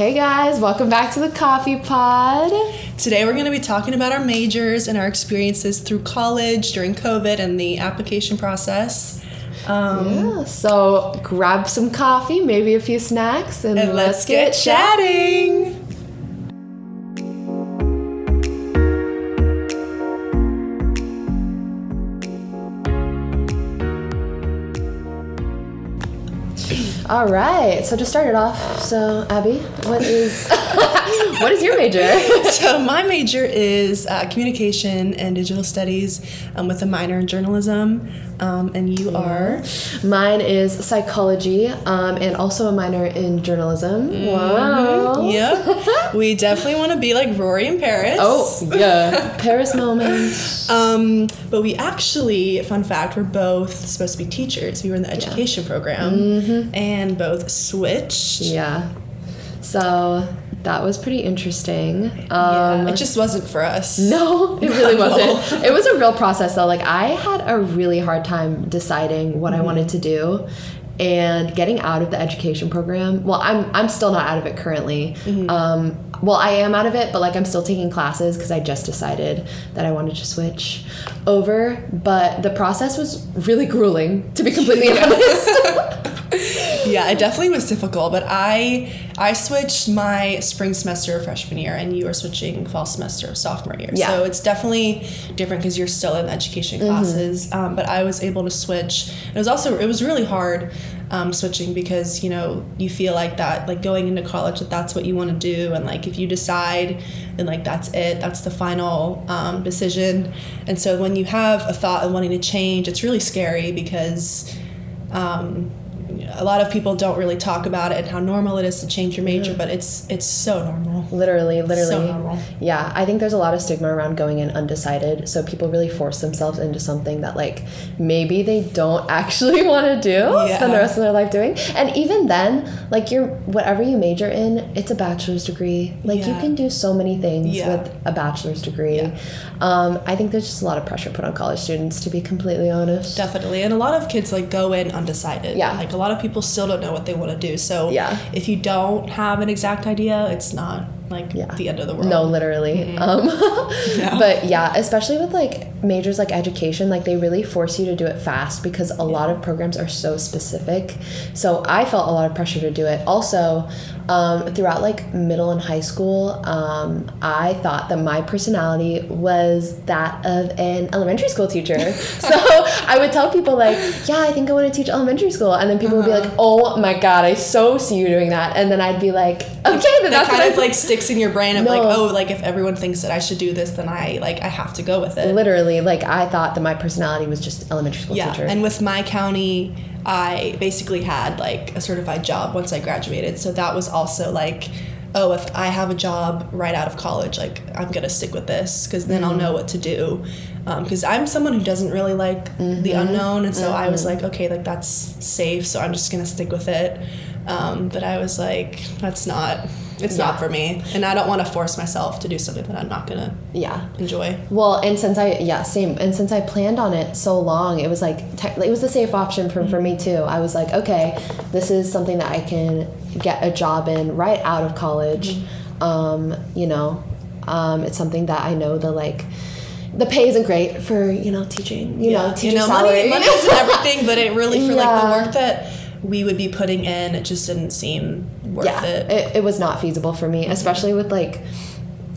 Hey guys, welcome back to the Coffee Pod. Today we're going to be talking about our majors and our experiences through college during COVID and the application process. Um, Yeah, so grab some coffee, maybe a few snacks, and, and let's get chatting. All right, so to start it off, so Abby, what is what is your major? So my major is uh, communication and digital studies um, with a minor in journalism. Um, and you are? Mine is psychology, um, and also a minor in journalism. Wow. Yep. we definitely want to be like Rory and Paris. Oh yeah, Paris moment. Um, but we actually, fun fact, we're both supposed to be teachers. We were in the education program and both switched. Yeah. So that was pretty interesting. Yeah, Um, it just wasn't for us. No, it really No. wasn't. It was a real process though. Like I had a really hard time deciding what I wanted to do and getting out of the education program. Well, I'm I'm still not out of it currently. Um, well, I am out of it, but like I'm still taking classes because I just decided that I wanted to switch over. But the process was really grueling, to be completely honest. Yeah, it definitely was difficult, but I I switched my spring semester of freshman year, and you were switching fall semester of sophomore year. Yeah. So it's definitely different because you're still in education classes. Um, but I was able to switch. It was also it was really hard um, switching because you know you feel like that like going into college that that's what you want to do, and like if you decide, then like that's it. That's the final um, decision. And so when you have a thought of wanting to change, it's really scary because. Um, a lot of people don't really talk about it and how normal it is to change your major, but it's it's so normal. literally, literally. So normal. Yeah, I think there's a lot of stigma around going in undecided. So people really force themselves into something that like maybe they don't actually want to do Yeah. spend the rest of their life doing. And even then, like you're whatever you major in, it's a bachelor's degree. Like you can do so many things Yeah. with a bachelor's degree. Yeah. Um, I think there's just a lot of pressure put on college students to be completely honest. Definitely. And a lot of kids like go in undecided. Yeah. Like a lot of people still don't know what they want to do. So Yeah. if you don't have an exact idea, it's not like Yeah. the end of the world. No, literally. Um, Yeah. But yeah, especially with like majors like education, like they really force you to do it fast because a lot of programs are so specific. So I felt a lot of pressure to do it. Also, um, throughout like middle and high school, um, I thought that my personality was that of an elementary school teacher. so I would tell people like, yeah, I think I want to teach elementary school, and then people would be like, oh my god, I so see you doing that, and then I'd be like, okay, then That that's kind what of like sticks in your brain of No. like, oh, like if everyone thinks that I should do this, then I like I have to go with it. literally like i thought that my personality was just elementary school Yeah, teacher and with my county, I basically had like a certified job once I graduated. So that was also like, oh, if I have a job right out of college, like I'm gonna stick with this because then I'll mm-hmm. know what to do. Um, because I'm someone who doesn't really like the mm-hmm. unknown, and so I was mm-hmm. like, okay, like that's safe, so I'm just gonna stick with it. Um, but I was like, that's not. It's Yeah. not for me, and I don't want to force myself to do something that I'm not gonna yeah. enjoy. well and since i yeah same. And since i planned on it so long it was like it was the safe option for, for me too. I was like okay this is something that i can get a job in right out of college. Um, you know um, it's something that i know the like the pay isn't great for you know teaching you know teacher you know, salary money, money isn't everything, but it really for like the work that we would be putting in, it just didn't seem worth yeah it. it, it was not feasible for me especially with like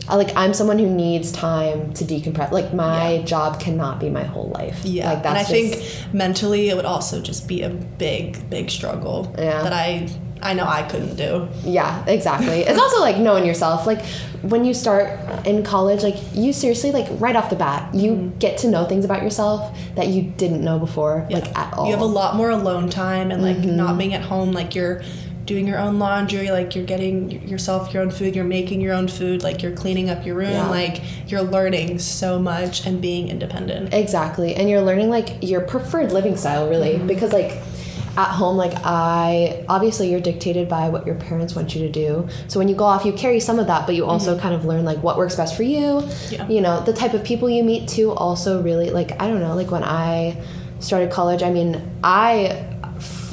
I- like i'm someone who needs time to decompress like my Yeah. job cannot be my whole life Yeah, like and I just- think mentally it would also just be a big, big struggle Yeah. that I I know I couldn't do. yeah exactly it's also like knowing yourself like when you start in college like you seriously like right off the bat you get to know things about yourself that you didn't know before like at all You have a lot more alone time and like Mm-hmm. not being at home, like you're doing your own laundry, like you're getting yourself your own food, you're making your own food, like you're cleaning up your room, Yeah. like you're learning so much and being independent. Exactly. And you're learning like your preferred living style really Mm-hmm. because like at home like I obviously you're dictated by what your parents want you to do. So when you go off you carry some of that but you also kind of learn like what works best for you. Mm-hmm. Yeah. You know, the type of people you meet too also really like I don't know like when I started college I mean I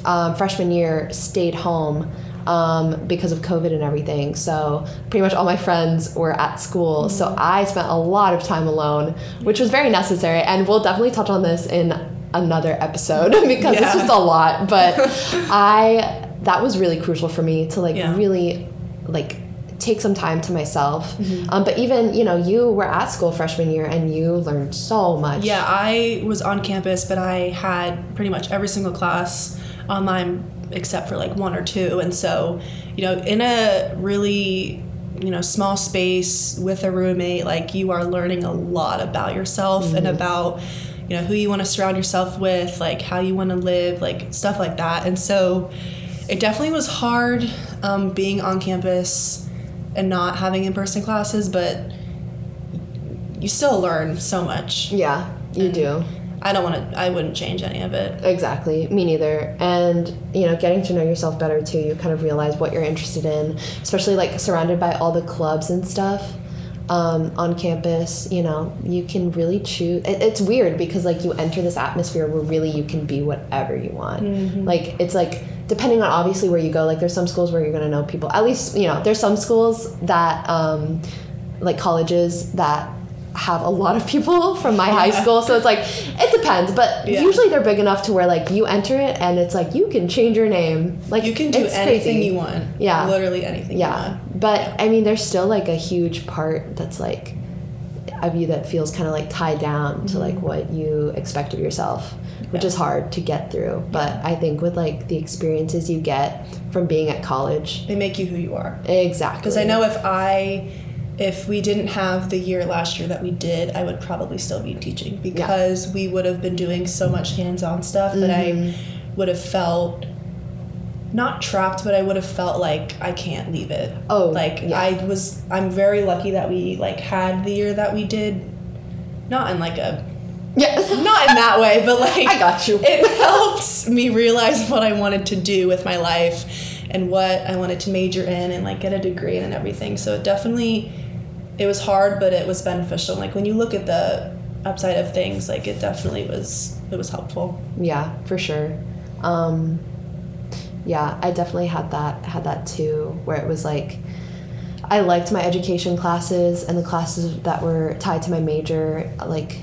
um, freshman year stayed home um, because of COVID and everything. So pretty much all my friends were at school. So I spent a lot of time alone, which was very necessary. And we'll definitely touch on this in another episode because Yeah. it's just a lot. But I that was really crucial for me to like Yeah. really like take some time to myself. Mm-hmm. Um, but even you know you were at school freshman year and you learned so much. Yeah, I was on campus, but I had pretty much every single class online except for like one or two. And so, you know, in a really, you know, small space with a roommate, like you are learning a lot about yourself and about, you know, who you want to surround yourself with, like how you want to live, like stuff like that. And so it definitely was hard um, being on campus and not having in person classes, but you still learn so much. Yeah, you do. I don't want to. I wouldn't change any of it. Exactly, me neither. And you know, getting to know yourself better too, you kind of realize what you're interested in, especially like surrounded by all the clubs and stuff um, on campus. You know, you can really choose. It, it's weird because like you enter this atmosphere where really you can be whatever you want. Like it's like depending on obviously where you go. Like there's some schools where you're gonna know people. At least you know there's some schools that um, like colleges that have a lot of people from my high school so it's like it depends but Yeah. usually they're big enough to where like you enter it and it's like you can change your name like You can do anything crazy. you want. Yeah. Literally anything. yeah You want. but i mean there's still like a huge part that's like of you that feels kind of like tied down to like mm-hmm. what you expect of yourself which Yeah. is hard to get through but i think with like the experiences you get from being at college They make you who you are. exactly Because I know if I, if we didn't have the year last year that we did, I would probably still be teaching because we would have been doing so much hands-on stuff that Mm-hmm. I would have felt not trapped, but I would have felt like I can't leave it. Oh, like yeah. I was. I'm very lucky that we like had the year that we did. Not in like a yeah not in that way, but like I got you. It helps me realize what I wanted to do with my life and what I wanted to major in and like get a degree in and everything. So it definitely it was hard, but it was beneficial. Like when you look at the upside of things, like it definitely was it was helpful. Yeah, for sure. Um, yeah, I definitely had that had that too, where it was like I liked my education classes and the classes that were tied to my major, like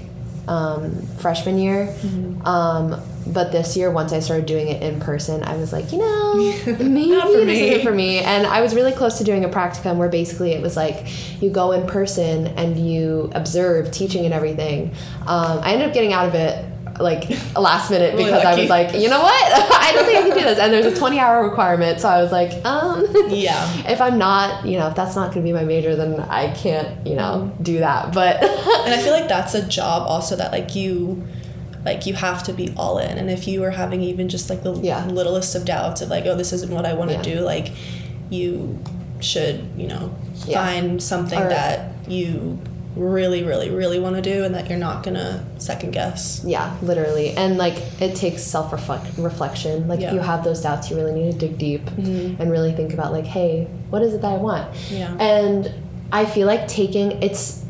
um, freshman year. Um, but this year, once I started doing it in person, I was like, you know, maybe for this me. isn't for me. And I was really close to doing a practicum where basically it was like you go in person and you observe teaching and everything. Um, I ended up getting out of it like last minute Really because I was like, you know what? I don't think I can do this. And there's a 20 hour requirement. So I was like, um, Yeah. if I'm not, you know, if that's not going to be my major, then I can't, you know, do that. But And I feel like that's a job also that like you like you have to be all in and if you are having even just like the Yeah. littlest of doubts of like oh this isn't what I want to Yeah. do like you should you know Yeah. find something Or- that you really really really want to do and that you're not gonna second guess yeah, literally. And like it takes self reflection. Like if you have those doubts, you really need to dig deep mm-hmm. and really think about like, hey, what is it that I want? Yeah. And I feel like taking it's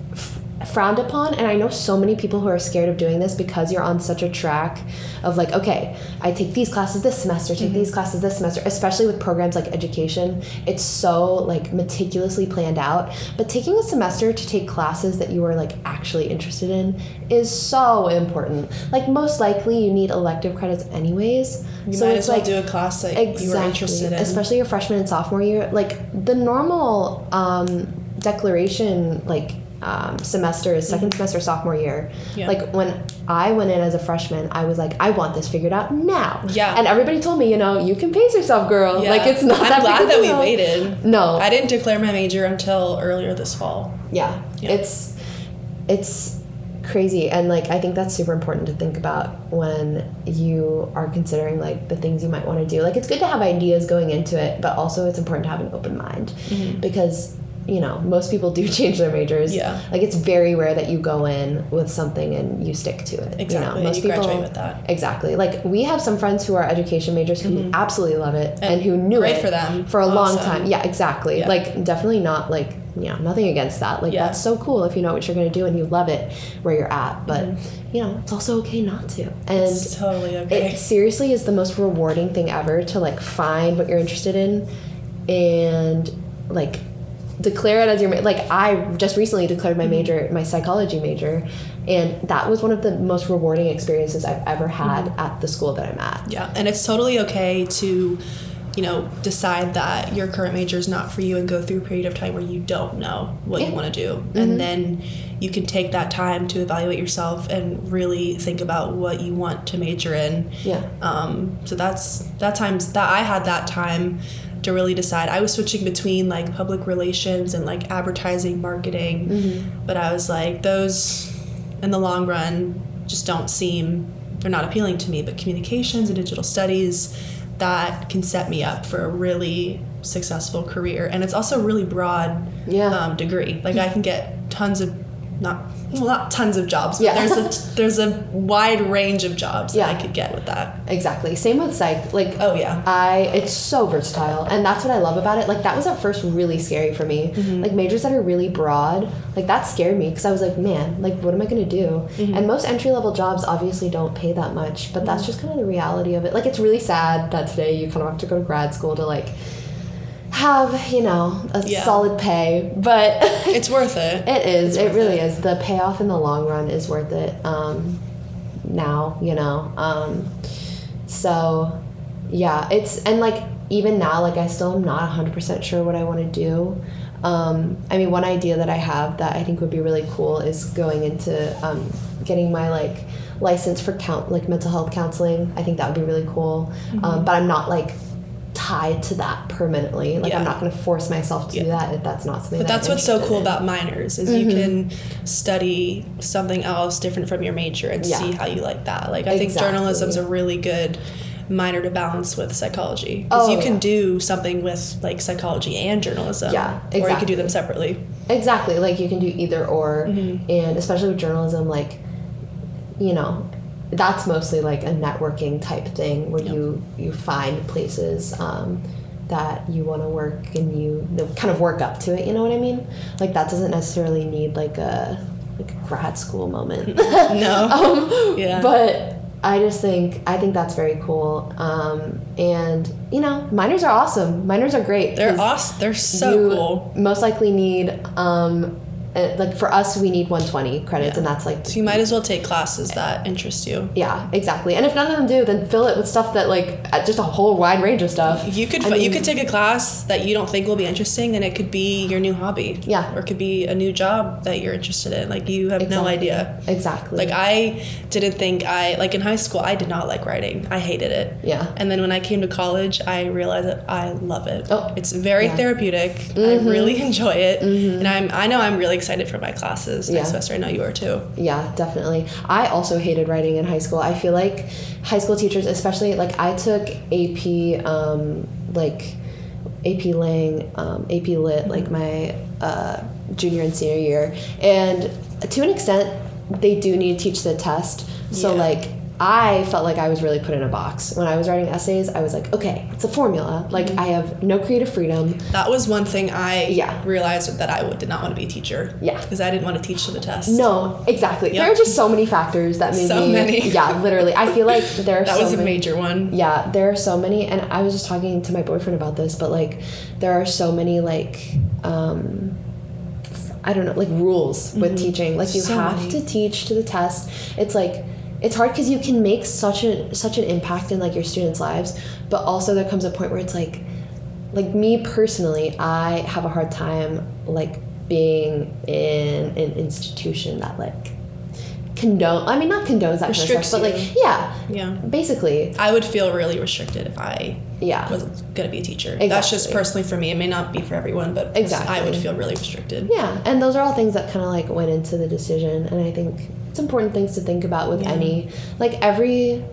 frowned upon and i know so many people who are scared of doing this because you're on such a track of like okay i take these classes this semester take these classes this semester especially with programs like education. It's so like meticulously planned out. But taking a semester to take classes that you are like actually interested in is so important. Like most likely you need elective credits anyways. You so might it's as well like do a class that you are interested in. Especially your freshman and sophomore year. Like the normal um, declaration, like um, semester is 2nd semester sophomore year. Mm-hmm. Yeah. Like when I went in as a freshman, I was like, I want this figured out now. Yeah. And everybody told me, you know, you can pace yourself, girl. Yeah. Like it's not. i'm that glad that we deal. waited No. i didn't declare my major until earlier this fall yeah, Yeah. it's it's crazy and like i think that's super important to think about when you are considering like the things you might want to do like it's good to have ideas going into it but also it's important to have an open mind because you know most people do change their majors Yeah. like it's very rare that you go in with something and you stick to it Exactly, you know most you people graduate with that. exactly like we have some friends who are education majors who absolutely love it and, And who knew great it for them. for a long time yeah exactly Yeah. like definitely not like you know nothing against that like Yeah. that's so cool if you know what you're going to do and you love it where you're at but Mm-hmm. you know it's also okay not to and it's totally okay it seriously is the most rewarding thing ever to like find what you're interested in and like declare it as your ma- like I just recently declared my mm-hmm. major, my psychology major, and that was one of the most rewarding experiences I've ever mm-hmm. had at the school that I'm at. Yeah, and it's totally okay to, you know, decide that your current major is not for you and go through a period of time where you don't know what Yeah. you want to do. Mm-hmm. And then you can take that time to evaluate yourself and really think about what you want to major in. Yeah. Um, so that's that times that I had that time to really decide. I was switching between like public relations and like advertising, marketing, but I was like those in the long run just don't seem they're not appealing to me. But communications and digital studies that can set me up for a really successful career, and it's also a really broad Yeah. um, degree. Like I can get tons of not well not tons of jobs, but Yeah. there's a there's a wide range of jobs that I could get with that. Exactly. Same with psych. Like Oh yeah. I it's so versatile and that's what I love about it. Like that was at first really scary for me. Mm-hmm. Like majors that are really broad, like that scared me because I was like, man, like what am I going to do? Mm-hmm. And most entry level jobs obviously don't pay that much, but that's just kind of the reality of it. Like it's really sad that today you kind of have to go to grad school to like have, you know, a Yeah. solid pay, but It's worth it. It is. It's It really it. is. The payoff in the long run is worth it. Um, now, you know. Um, so, yeah, it's and like even now, like I still am not hundred percent sure what I want to do. Um, I mean, one idea that I have that I think would be really cool is going into um, getting my like license for count like mental health counseling. I think that would be really cool. Mm-hmm. Um, but I'm not like tied to that permanently. Like Yeah. I'm not going to force myself to do that if that's not something. But that that's I'm what's so cool in. about minors is you can study something else different from your major and Yeah. see how you like that. Like I think Exactly. journalism's a really good minor to balance with psychology because Oh, you can yeah. do something with like psychology and journalism. Yeah, Or you could do them separately. Exactly. Like you can do either or, Mm-hmm. and especially with journalism, like you know, that's mostly like a networking type thing where Yep. you you find places um, that you want to work and you you know, kind of work up to it. You know what I mean? Like that doesn't necessarily need like a like a grad school moment. No. um, Yeah. But I just think I think that's very cool. Um, and you know, minors are awesome. Minors are great. They're awesome. They're so cool. Most likely need um, uh, like for us we need 120 credits, Yeah. and that's like So you might as well take classes that interest you. yeah, exactly. And if none of them do, then fill it with stuff that like uh, just a whole wide range of stuff. You could I fi- you could take a class that you don't think will be interesting, and it could be your new hobby. Yeah. Or it could be a new job that you're interested in. Like you have no idea. Exactly. Like I didn't think I like in high school I did not like writing. I hated it. Yeah. And then when I came to college, I realized that I love it. Oh, it's very yeah. therapeutic. I really enjoy it, and I'm I know I'm really excited for my classes Mm-hmm. Yeah. next semester. I know you are too. Yeah, definitely. I also hated writing in high school. I feel like high school teachers, especially like I took AP, um, like AP Lang, um, AP Lit, like my uh, junior and senior year, and to an extent, they do need to teach the test. So Yeah. like. I felt like I was really put in a box. When I was writing essays, I was like, okay, it's a formula. Like, I have no creative freedom. That was one thing I Yeah. realized that I would, did not want to be a teacher. Yeah. Because I didn't want to teach to the test. No, exactly. Yep. There are just so many factors that made So me. many. Yeah, literally. I feel like there are That so was a many, major one. Yeah, there are so many, and I was just talking to my boyfriend about this, but like, there are so many like, um, I don't know, like rules with teaching. Like you Mm-hmm. So have many. to teach to the test. It's like. It's hard because you can make such a such an impact in like your students' lives, but also there comes a point where it's like, like me personally, I have a hard time like being in an institution that like condone. I mean, not condones that kind of Restricts stuff, but like yeah, Yeah. basically, I would feel really restricted if I yeah. was going to be a teacher. That's just personally for me. It may not be for everyone, but exactly. I would feel really restricted. Yeah, and those are all things that kind of like went into the decision, and I think it's important things to think about with Yeah. any like every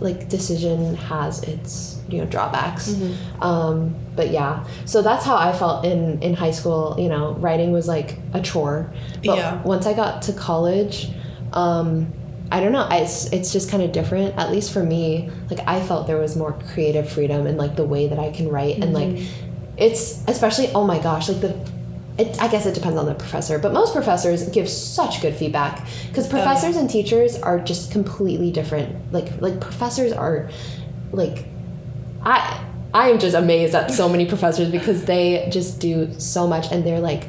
like decision has its you know drawbacks. Mm-hmm. Um, but yeah, so that's how I felt in in high school. You know, writing was like a chore. But Yeah. once I got to college, um, I don't know. It's it's just kind of different. At least for me, like I felt there was more creative freedom in like the way that I can write, and like it's especially oh my gosh, like the. It, I guess it depends on the professor, but most professors give such good feedback because yeah. professors and teachers are just completely different. Like like professors are, like, I I am just amazed at so many professors because they just do so much and they're like,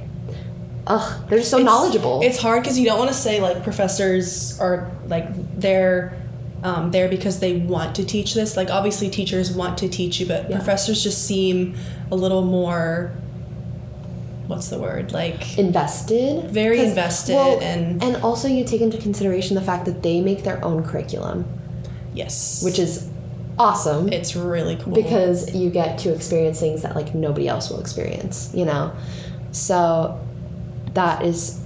ugh, they're just so It's- knowledgeable. It's hard because you don't want to say like professors are like they're um, there because they want to teach this. Like obviously teachers want to teach you, but Yeah. professors just seem a little more. What's the word? Like invested. very invested well, and- and also you take into consideration the fact that they make their own curriculum, yes, which is awesome. it's really cool because you get to experience things that like nobody else will experience you know so that is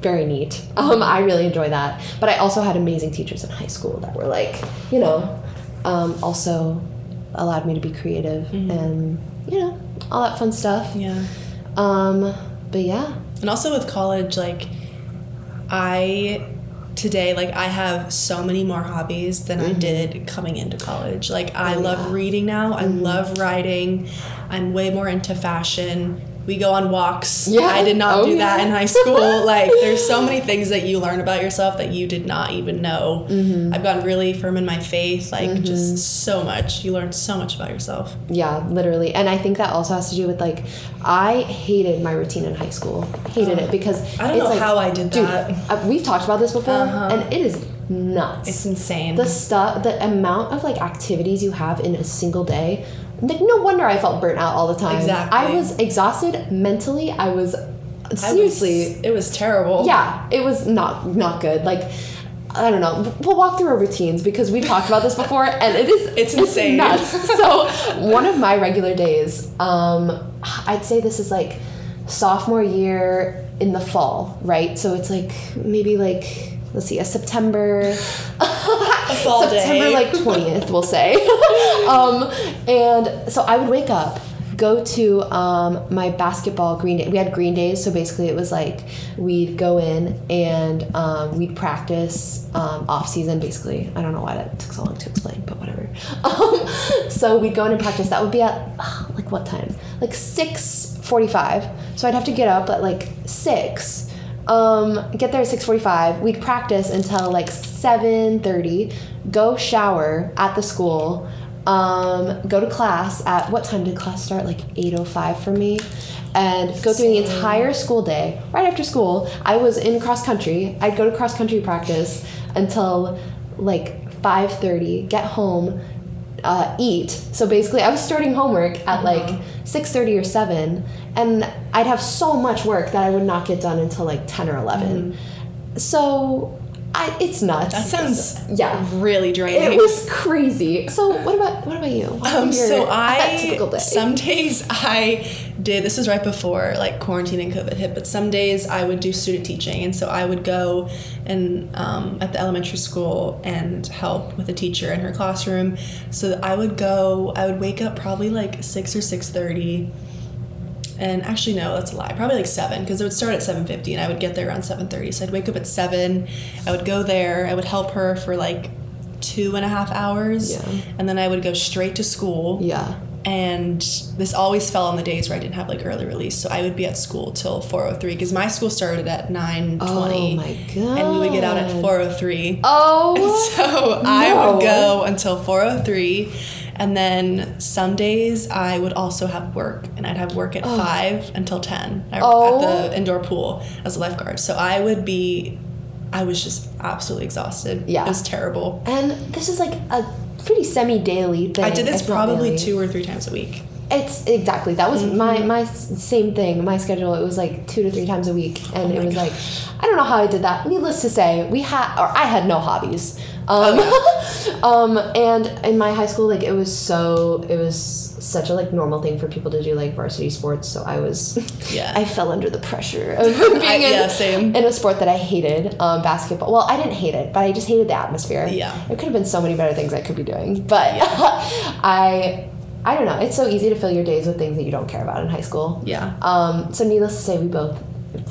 very neat um, i really enjoy that but i also had amazing teachers in high school that were like you know um, also allowed me to be creative and you know all that fun stuff yeah. Um, but yeah And also with college, like I today like I have so many more hobbies than I did coming into college. Like I Mm-hmm. Oh, love yeah. reading now. I love writing. I'm way more into fashion. We go on walks. Yeah. I did not Oh, do that in high school. like there's so many things that you learn about yourself that you did not even know. Mm-hmm. I've gotten really firm in my faith. Like just so much. You learn so much about yourself. Yeah, literally. And I think that also has to do with like I hated my routine in high school. Hated it because I don't know like, how I did dude, that. uh, we've talked about this before Uh-huh. and it is nuts. It's insane. the stuff the amount of like activities you have in a single day. Like no wonder I felt burnt out all the time. Exactly. I was exhausted mentally. I was I was- seriously it was terrible. yeah, it was not not good. Like I don't know. We'll walk through our routines because we talked about this before, and it is It's insane. nuts. So one of my regular days, um, I'd say this is like sophomore year in the fall, right? So it's like maybe like let's see, a September. September day. like 20th, we'll say. um, and so I would wake up, go to um, my basketball green day. We had green days, so basically it was like we'd go in and um, we'd practice um, off season, basically. I don't know why that took so long to explain, but whatever. Um, so we'd go in and practice. That would be at like what time? Like 6:45. So I'd have to get up at like 6 um, get there at 6.45 we'd practice until like 7.30 go shower at the school. Um, go to class at what time did class start? Like 8.05 for me. And go through the entire school day. Right after school i was in cross country. I'd go to cross country practice until like 5.30 get home uh, eat. So basically, I was starting homework at like six thirty or seven, and I'd have so much work that I would not get done until like ten or 11 So, I it's nuts. That sounds yeah. really draining. It was crazy. So what about what about you? What Um, so I typical day? some days I did this was right before like quarantine and COVID hit, but some days I would do student teaching, and so I would go and um, at the elementary school and help with a teacher in her classroom. So I would go. I would wake up probably like six or six thirty. And actually, no, that's a lie. Probably like seven, because it would start at seven fifty, and I would get there around seven thirty. So I'd wake up at seven. I would go there. I would help her for like two and a half hours, Yeah. and then I would go straight to school. yeah. And this always fell on the days where I didn't have like early release, so I would be at school till four o three because my school started at nine Oh twenty, my god. and we would get out at four o three. Oh. and So I would go until 4:03 and then some days I would also have work and I'd have work at 5 until 10 at Oh. the indoor pool as a lifeguard. So I would be I was just absolutely exhausted. Yeah. It was terrible. And this is like a pretty semi-daily thing. I did this probably daily. two or three times a week. It's exactly that was Mm-hmm. my my same thing. My schedule it was like two to three times a week, and Oh it was like I don't know how I did that. Needless to say, we had or I had no hobbies. Um, Oh, um, and in my high school, like it was so it was such a like normal thing for people to do like varsity sports. So I was Yeah. I fell under the pressure of being I- in, yeah, same. in a sport that I hated, um, basketball. Well, I didn't hate it, but I just hated the atmosphere. Yeah. There could have been so many better things I could be doing, but I I don't know. It's so easy to fill your days with things that you don't care about in high school. Yeah. Um, so needless to say, we both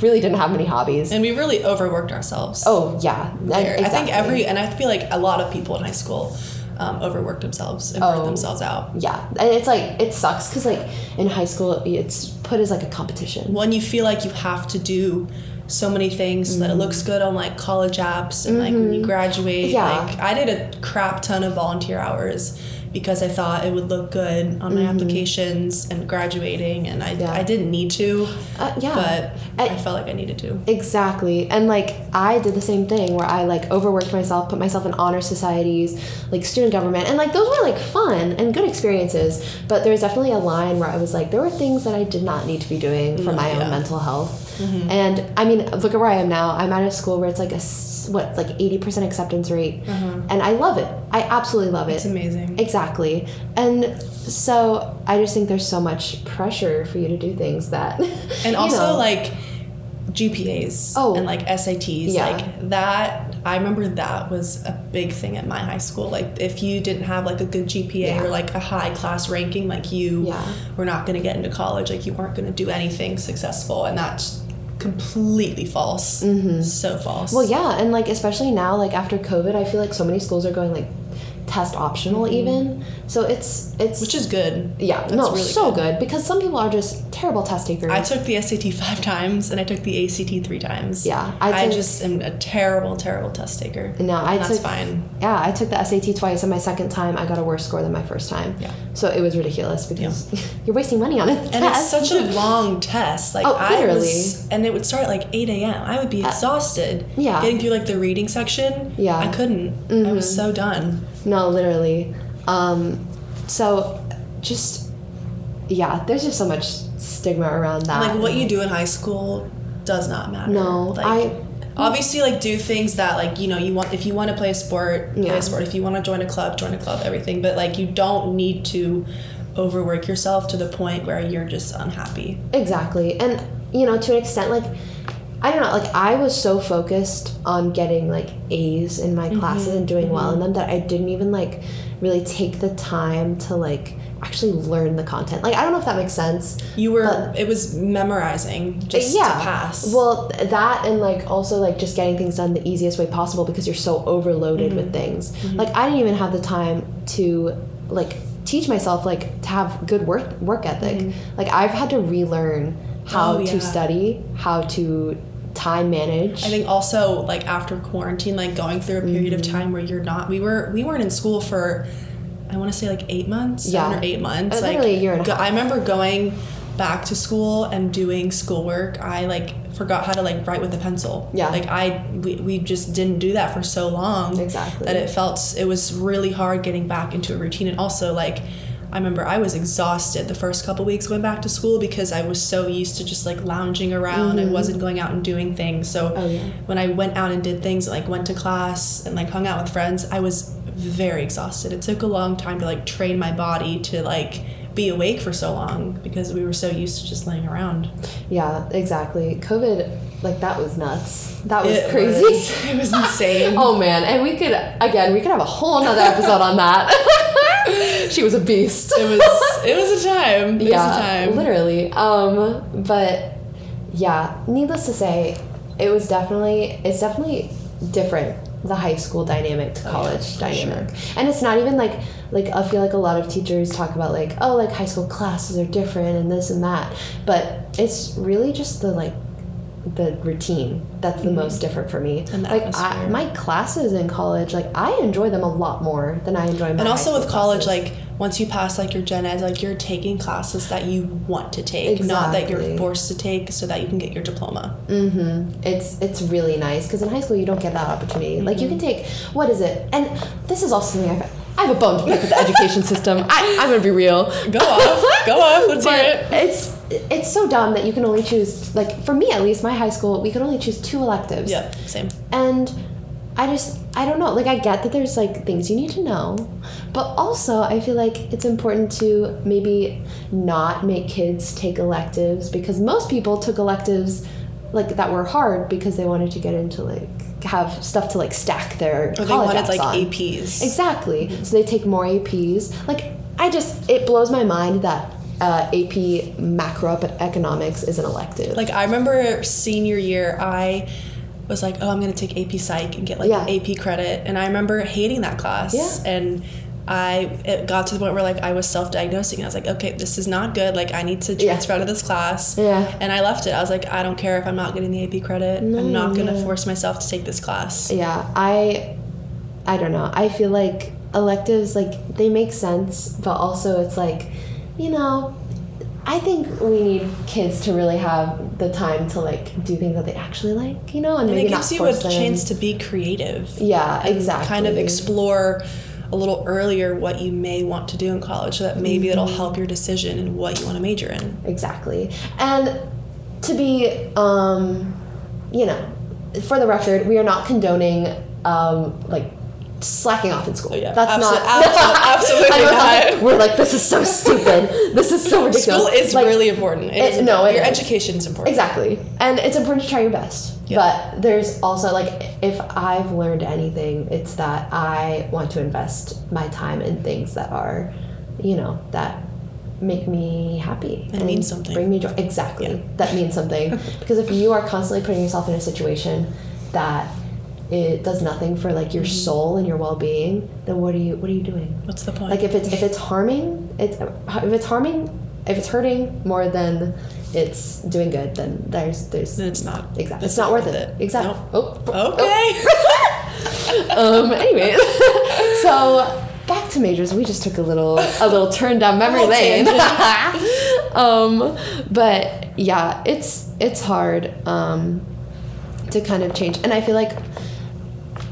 really didn't have many hobbies. And we really overworked ourselves. oh yeah, there. I think every and I feel like a lot of people in high school um, overworked themselves and burnt Oh. themselves out. yeah, and it's like it sucks because like in high school it's put as like a competition. when you feel like you have to do so many things so that it looks good on like college apps and like when you graduate Mm-hmm. Yeah. like i did a crap ton of volunteer hours because I thought it would look good on my applications and graduating, and I, Mm-hmm. Yeah. I didn't need to, Uh, yeah. but I And- felt like I needed to. Exactly. And like I did the same thing where I like overworked myself, put myself in honor societies, like student government, and like those were like fun and good experiences. But there was definitely a line where I was like, there were things that I did not need to be doing for No, my yeah. own mental health. Mm-hmm. And I mean, look at where I am now. I'm at a school where it's like a what like 80% acceptance rate, mm-hmm. and I love it. I absolutely love it. It's amazing. Exactly. And so I just think there's so much pressure for you to do things that and also know. like GPAs Oh. and like SATs Yeah. like that I remember that was a big thing at my high school like if you didn't have like a good GPA Yeah. or like a high class ranking like you Yeah. were not going to get into college like you weren't going to do anything successful and that's completely false so false Mm-hmm. Well, yeah, and like especially now, like after COVID, I feel like so many schools are going like test optional even. So it's it's Mm-hmm. which is good yeah, that's no, really so good. because some people are just terrible test takers. I took the SAT five times and I took the ACT three times. Yeah, I I, just am a terrible, terrible test taker. No, I And that's took- fine. yeah, I took the SAT twice, and my second time I got a worse score than my first time. Yeah. So it was ridiculous because you're wasting money on it. And it's such a long test. Like Oh, I literally. was, and it would start at like eight a.m. I would be exhausted. yeah. Getting through like the reading section. Yeah. Mm-hmm. I couldn't. I was so done. No, literally. Um, so just yeah, there's just so much stigma around that. Like what you do in high school does not matter. No, like, I- obviously like do things that like you know you want if you want to play a sport play a sport if you want to join a club join a club everything but like you don't need to overwork yourself to the point where you're just unhappy Exactly. And, you know, to an extent, like, I don't know, like, I was so focused on getting, like, A's in my mm-hmm. classes and doing well in mm-hmm. them that I didn't even, like, really take the time to, like, actually learn the content. Like, I don't know if that makes sense. you were it was memorizing just yeah. to pass Well, that and, like, also, like, just getting things done the easiest way possible because you're so overloaded with mm-hmm. things. Like, I didn't even have the time to, like, teach myself, like, to have good work, work ethic. Like, I've had to relearn how Oh, to study, how to time manage. I think also like after quarantine, like going through a period Mm-hmm. of time where you're not, we were we weren't in school for, I want to say like eight months, seven Yeah. or eight months. Like a year and go-. I remember going back to school and doing schoolwork. I like forgot how to like write with a pencil. Yeah. Like I we, we just didn't do that for so long. Exactly. That it felt it was really hard getting back into a routine and also like. I remember I was exhausted the first couple weeks going back to school because I was so used to just like lounging around. I wasn't going out and doing things. So Mm-hmm. Oh, yeah. when I went out and did things like went to class and like hung out with friends, I was very exhausted. It took a long time to like train my body to like be awake for so long because we were so used to just laying around. yeah, exactly. COVID, like, that was nuts. That was It crazy. was- it was insane. oh, man. And we could, again, we could have a whole nother episode on that. she was a beast. It was it was a time. It was a yeah, time. literally. Um, but yeah, needless to say, it was definitely it's definitely different the high school dynamic to Oh, yeah, college dynamic, and it's not even like like I feel like a lot of teachers talk about like oh like high school classes are different and this and that, but it's really just the like the routine that's the most different for me. Mm-hmm. Like I, my classes in college, like I enjoy them a lot more than I enjoy my. And also with college, classes. like once you pass like your gen ed, like you're taking classes that you want to take, not that you're forced to take so that you can get your diploma. Mm-hmm. It's it's really nice because in high school you don't get that opportunity. Like you can take what is it? And this is also something I've I have a bone to pick with the education system. I, I'm gonna be real. Go off, go off. Let's hear it. it's it's so dumb that you can only choose like for me at least my high school we could only choose two electives. Yeah, same. And I just I don't know. Like I get that there's like things you need to know, but also I feel like it's important to maybe not make kids take electives because most people took electives like that were hard because they wanted to get into like have stuff to like stack their Or they wanted apps like on. APs. Exactly. Mm-hmm. So they take more APs. Like I just it blows my mind that uh, AP macroeconomics is an elective. Like I remember senior year, I was like, oh, I'm gonna take AP Psych and get like Yeah. AP credit, and I remember hating that class. Yeah. And I it got to the point where like I was self-diagnosing. I was like, okay, this is not good. Like I need to Yeah. transfer out of this class. Yeah. And I left it. I was like, I don't care if I'm not getting the AP credit. I'm not gonna yeah. force myself to take this class. yeah i i don't know i feel like electives like they make sense, but also it's like, you know, I think we need kids to really have the time to like do things that they actually like, you know, and, And maybe it gives you a them. chance to be creative. Yeah, exactly. Kind of explore a little earlier what you may want to do in college so that maybe it'll Mm-hmm. help your decision and what you want to major in. Exactly. And to be, um, you know, for the record, we are not condoning, um, like, slacking off in school. Oh, yeah. That's not. abso- absolutely it's not. like- we're like, this is so stupid. This is so ridiculous. School is Like, really important. It it- is no, it your is. education is important. Exactly. And it's important to try your best. Yeah. But there's also, like, if I've learned anything, it's that I want to invest my time in things that are, you know, that make me happy And mean something. bring me joy exactly Yeah. that means something because if you are constantly putting yourself in a situation that it does nothing for like your Mm-hmm. soul and your well-being then what are you what are you doing What's the point? like if it's if it's harming it's if it's harming if it's hurting more than it's doing good then there's there's it's not. exactly it's it's not worth it, exactly Nope. oh, Okay. oh. um anyway so back to majors we just took a little a little turn down memory lane um but yeah it's it's hard um to kind of change and i feel like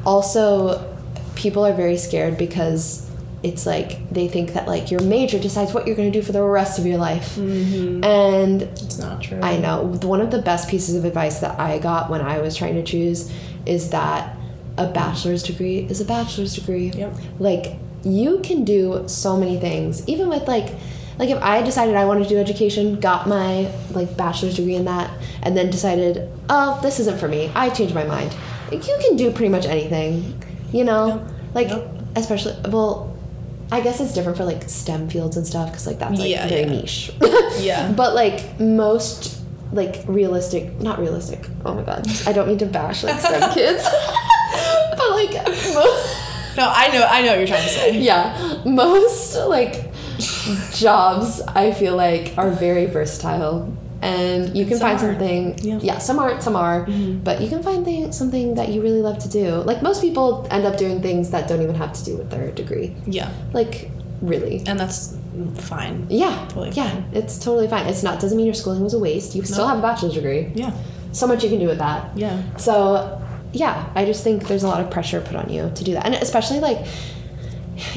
also people are very scared because it's like they think that like your major decides what you're going to do for the rest of your life mm-hmm. and it's not true. I know. One of the best pieces of advice that I got when I was trying to choose is that a bachelor's degree is a bachelor's degree. Yep. Like you can do so many things, even with like like if I decided I wanted to do education, got my like bachelor's degree in that, and then decided, oh, this isn't for me. I changed my mind. You can do pretty much anything, you know. Like especially well. I guess it's different for like STEM fields and stuff because like that's like Yeah, very yeah. niche. Yeah. But like most like realistic, not realistic. Oh my god, I don't mean to bash like STEM kids, but like mo- no, I know. I know what you're trying to say. yeah, most like jobs I feel like are very versatile. And you can some find something, Yeah. yeah. some aren't, some are, mm-hmm. but you can find thing, something that you really love to do. Like most people end up doing things that don't even have to do with their degree. Yeah, Like, really. and that's fine. Yeah, Totally yeah, fine. it's totally fine. It's not doesn't mean your schooling was a waste. You still have a bachelor's degree. Yeah. So much you can do with that. Yeah. So, yeah, I just think there's a lot of pressure put on you to do that, and especially like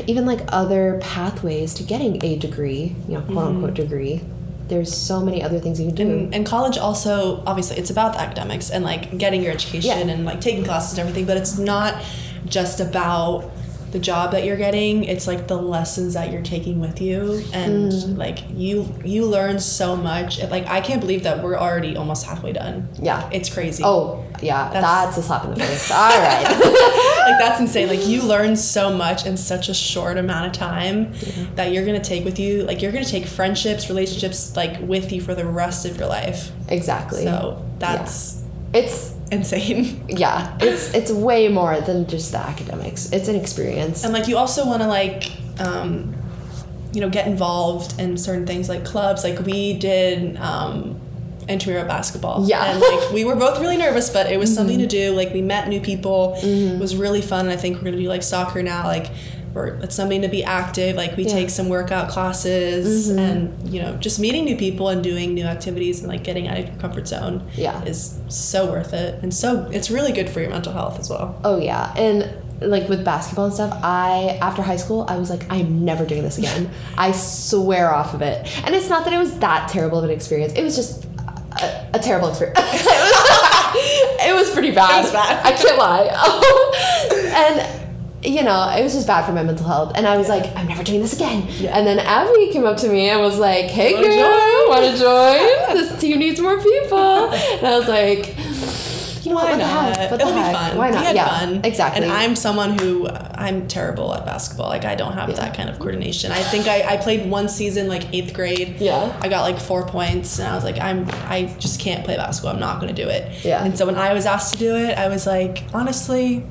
even like other pathways to getting a degree, you know, quote unquote mm-hmm. degree. There's so many other things you can do. And, and college also obviously it's about the academics and like getting your education Yeah. and like taking classes and everything but it's not just about the job that you're getting it's like the lessons that you're taking with you and Mm. like you you learn so much like i can't believe that we're already almost halfway done yeah. it's crazy Oh, yeah. That's, That's- a slap in the face. All right. like that's insane like you learn so much in such a short amount of time that you're gonna take with you like you're gonna take friendships relationships like with you for the rest of your life exactly. so that's it's insane yeah. It's it's way more than just the academics. It's an experience. and like you also want to like um, you know get involved in certain things like clubs like we did um, intramural basketball Yeah. and like we were both really nervous but it was something to Mm-hmm. do like we met new people it was really fun and i think we're gonna do like soccer now like we're, it's something to be active like we Yeah. take some workout classes Mhm. and you know just meeting new people and doing new activities and like getting out of your comfort zone Yeah. is so worth it and so it's really good for your mental health as well Oh yeah, and like with basketball and stuff, I after high school I was like, I'm never doing this again. I swear off of it. And it's not that it was that terrible of an experience. It was just a, a terrible experience. it was pretty bad. It was bad. I can't lie. and you know, it was just bad for my mental health. And I was like, I'm never doing this again. Yeah. And then Abby came up to me and was like, Hey Wanna girl, wanna join? this team needs more people. And I was like, you know what, Why what the not? heck? What It'll be heck? fun. Why not? We had yeah, fun. exactly. And I'm someone who uh, I'm terrible at basketball. Like I don't have that kind of coordination. I think I, I played one season like eighth grade. Yeah. I got like four points, and I was like, I'm I just can't play basketball. I'm not gonna do it. Yeah. And so when I was asked to do it, I was like, honestly,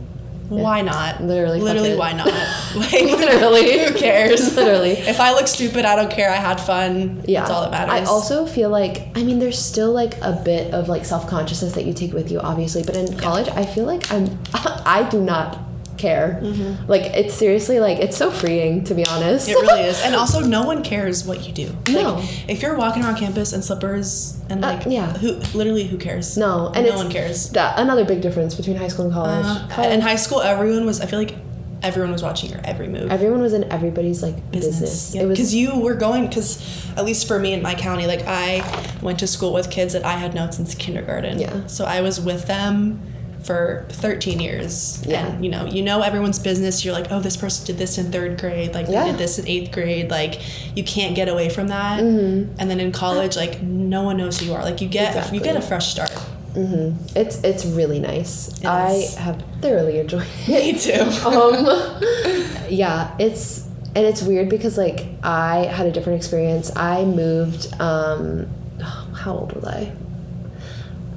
why not? Literally, literally, why not? Like, Literally. who cares? Literally. if I look stupid, I don't care. I had fun. yeah, that's all that matters. I also feel like I mean, there's still like a bit of like self consciousness that you take with you, obviously. But in college, I feel like I'm I do not care. Like it's seriously like it's so freeing to be honest. It really is. And also no one cares what you do. No. Like if you're walking around campus in slippers and Uh, like yeah. who literally who cares? no, and no it's one cares. That another big difference between high school and college. Uh, College, in high school everyone was I feel like everyone was watching your every move. everyone was in everybody's like business. business. It was because you were going because at least for me in my county, like I went to school with kids that I had known since kindergarten. Yeah. So I was with them for 13 years. Yeah. And you know, you know everyone's business. You're like, oh, this person did this in third grade. Like Yeah. they did this in eighth grade. Like you can't get away from that. Mm-hmm. And then in college, like no one knows who you are. Like you get you get a fresh start. it's it's really nice. It I is. have thoroughly enjoyed it. Me too. um yeah it's and it's weird because like i had a different experience i moved um how old was i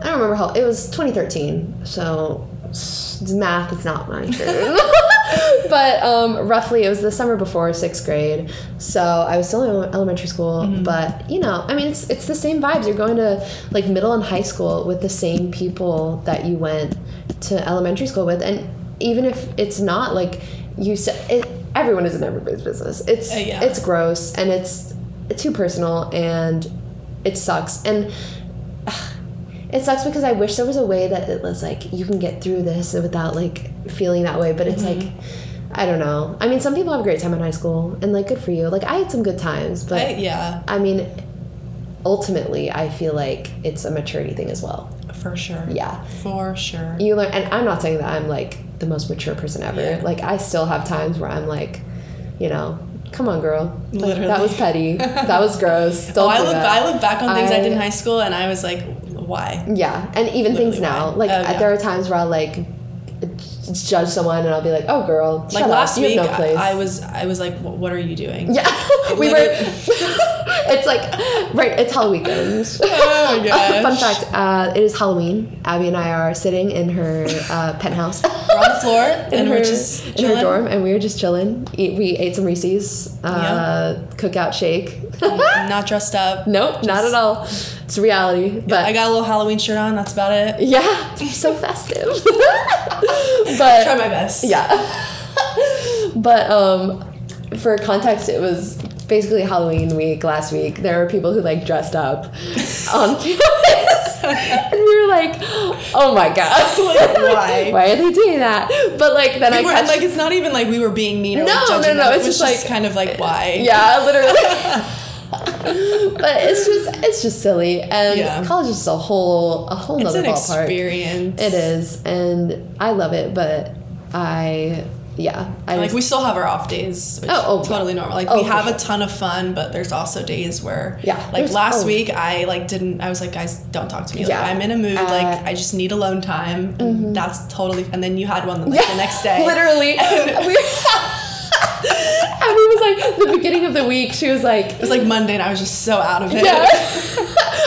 i don't remember how it was 2013 so math is not my turn but um roughly it was the summer before sixth grade so i was still in elementary school but you know i mean it's it's the same vibes. You're going to like middle and high school with the same people that you went to elementary school with and even if it's not like you said everyone is in everybody's business. It's Uh, yeah. it's gross and it's too personal and it sucks and it sucks because i wish there was a way that it was like you can get through this without like feeling that way but it's like mm-hmm. i don't know i mean some people have a great time in high school and like good for you like i had some good times but I, yeah, I mean ultimately i feel like it's a maturity thing as well for sure. yeah For sure. you learn and i'm not saying that i'm like the most mature person ever Yeah. like i still have times where i'm like you know come on girl Like, Literally. that was petty that was gross don't Oh, I look that. I look back on things I, did in high school and I was like, why? yeah and even things Literally now why. like Oh, yeah. there are times where i'll like judge someone and i'll be like oh girl Like last up. week, no place I, I was I was like, what are you doing? yeah we were it's like right it's halloween Oh my gosh. Fun fact: uh, It is Halloween. Abby and I are sitting in her uh, penthouse. We're on the floor in and her, we're just in her dorm, and we were just chilling. Eat, we ate some Reese's uh, cookout shake. Not dressed up. nope, not at all. It's reality, but I got a little Halloween shirt on. That's about it. yeah, so festive. but Try my best. yeah. but um, for context, it was basically Halloween week last week. There were people who like dressed up on campus, and we were like, "Oh my god, Like, why? Why are they doing that?" But like then I We were, catch, like it's not even like we were being mean or No, like, no, no, them. it's just just like- kind of like why. yeah, literally. But it's just it's just silly, and Yeah. college is a whole a whole nother ballpark. experience. It is, and I love it, but I yeah, I Like just, we still have our off days, which Oh, oh, totally normal. Like Oh, we have sure. a ton of fun, but there's also days where, Yeah, Like last oh. week, I like didn't. I was like, guys, don't talk to me. Like Yeah. I'm in a mood. Uh, mm-hmm. like I just need alone time. And That's totally. And then you had one like the next day. Literally. Abby was like the beginning of the week. She was like, It was like Monday, and I was just so out of it. yeah.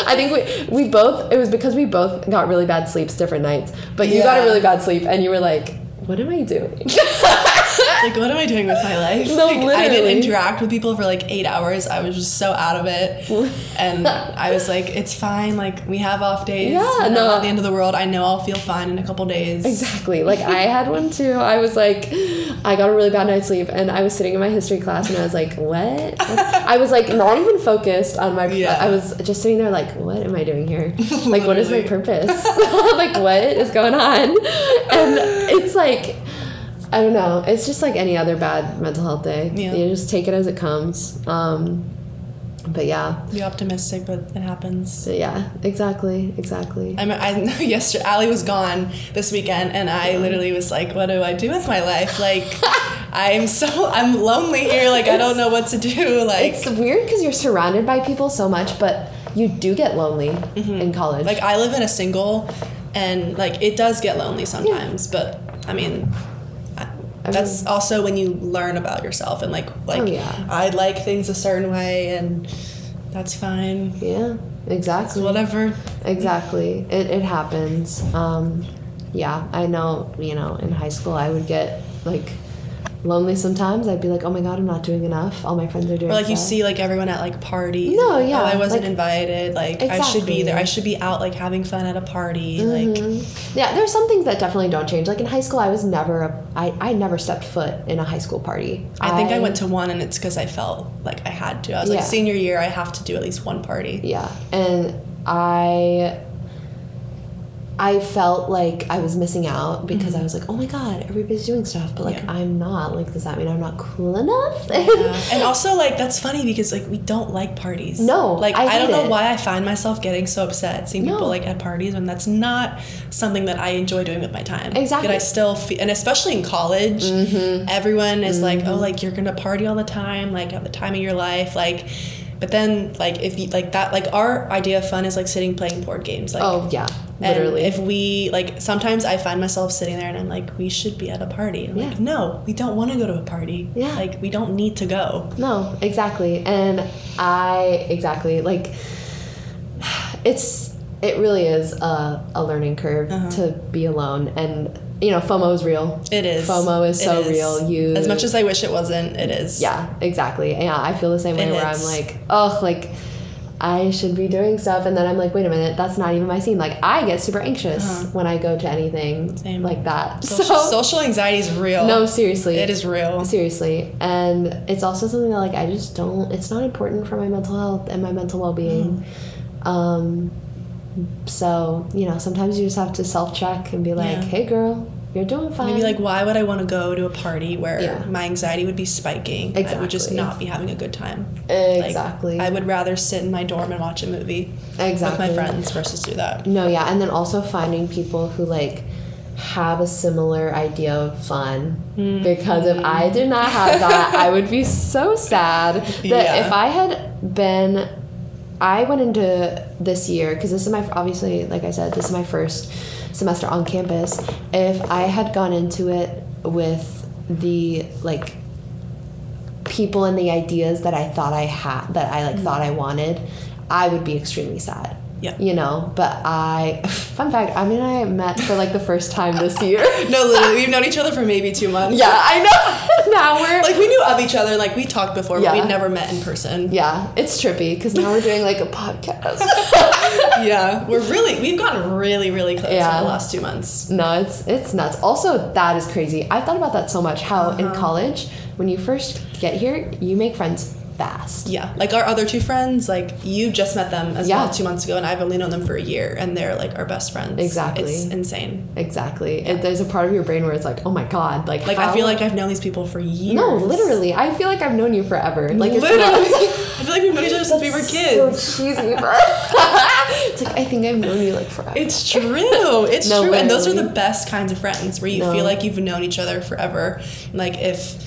I think we we both. It was because we both got really bad sleeps different nights. But you got a really bad sleep, and you were like, "What am I doing?" like what am I doing with my life? No, like, I didn't interact with people for like eight hours. I was just so out of it, and I was like, it's fine. Like we have off days. Yeah, no. Not the end of the world. I know I'll feel fine in a couple days. Exactly. Like I had one too. I was like, I got a really bad night's sleep, and I was sitting in my history class, and I was like, what? I was like not even focused on my. Yeah. I was just sitting there like, what am I doing here? Like, what is my purpose? like, what is going on? And it's like. I don't know. It's just like any other bad mental health day. Yeah. You just take it as it comes. Um, but yeah, Be optimistic, but it happens. yeah, exactly, exactly. I mean, I know yesterday Ally was gone this weekend, and I literally was like, "What do I do with my life? Like, I'm so I'm lonely here. Like, I don't know what to do. Like, It's weird because you're surrounded by people so much, but you do get lonely in college. Mm-hmm. like I live in a single, and like it does get lonely sometimes. But I mean, I, that's also when you learn about yourself and like like Oh, yeah. I like things a certain way, and that's fine. yeah, exactly. Whatever. Exactly. It, it happens. Um, yeah, I know, you know, in high school I would get like lonely sometimes. I'd be like, oh my god, I'm not doing enough. All my friends are doing. Or like you see like everyone at like parties. No, like, yeah, Oh, I wasn't like- invited. Like I should be there. I should be out like having fun at a party. Like Mhm. yeah, there's some things that definitely don't change. Like in high school, I was never a, I, I never stepped foot in a high school party. I think I went to one and it's because I felt like I had to. I was Yeah. like senior year, I have to do at least one party. Yeah, and I I felt like I was missing out because I was like, oh my god, everybody's doing stuff, but like Mm-hmm. Yeah. I'm not. Like, does that mean I'm not cool enough? Yeah. and also like that's funny because like we don't like parties. No, like I I, don't know it. why I find myself getting so upset seeing No. people like at parties when that's not something that I enjoy doing with my time. Exactly. But I still feel, and especially in college, Mm-hmm. everyone is like, oh, like you're gonna party all the time, like have the time of your life, like. But then, like if you like that, like our idea of fun is like sitting playing board games, like oh yeah, and literally. if we like, sometimes I find myself sitting there and I'm like, we should be at a party. I'm like, Yeah. no, we don't want to go to a party. Yeah. Like we don't need to go. No, exactly. And I exactly like it's it really is a, a learning curve Uh-huh. to be alone and you know FOMO is real. It is. FOMO is so is. real. You As much as I wish it wasn't, it is. Yeah, exactly. Yeah, I feel the same way It where I'm like, oh, like I should be doing stuff and then I'm like, wait a minute, that's not even my scene. Like I get super anxious Uh-huh. when I go to anything Same. like that. Social, so social anxiety is real. no, seriously. It is real. Seriously. And it's also something that like I just don't it's not important for my mental health and my mental well being. Mm-hmm. Um so, you know, sometimes you just have to self check and be like, Yeah. Hey girl, you're doing fine. Maybe like, why would I want to go to a party where Yeah. my anxiety would be spiking? I would just not be having a good time. Like, Exactly. I would rather sit in my dorm and watch a movie exactly. with my friends versus do that. No, yeah, and then also finding people who like have a similar idea of fun. Mm-hmm. Because if I did not have that, I would be so sad. That Yeah. if I had been, I went into this year because this is my obviously, like I said, this is my first semester on campus. If I had gone into it with the like people and the ideas that I thought I had that I like thought mm. I wanted, I would be extremely sad. Yeah. You know, but I fun fact, I mean I met for like the first time this year. No, literally, we've known each other for maybe two months. yeah, I know. now we're Like we knew of each other, like we talked before, but we'd never met in person. yeah, it's trippy because now we're doing like a podcast. yeah, we're really we've gotten really really close Yeah. in the last two months. no, it's it's nuts. Also, that is crazy. I thought about that so much. How in Uh-huh. college, when you first get here, you make friends fast. Yeah, like our other two friends, like you just met them as Yeah. well two months ago, and I've only known them for a year, and they're like our best friends. Exactly. it's insane. Exactly. It, there's a part of your brain where it's like, oh my god, like Like I feel like I've known these people for years. no, literally. I feel like I've known you forever. Like it's literally. I feel like we've known each other since we were kids. So cheesy, bro. it's like I think I've known you like forever. It's true. It's No, true. And those are the best kinds of friends where you No. feel like you've known each other forever. Like if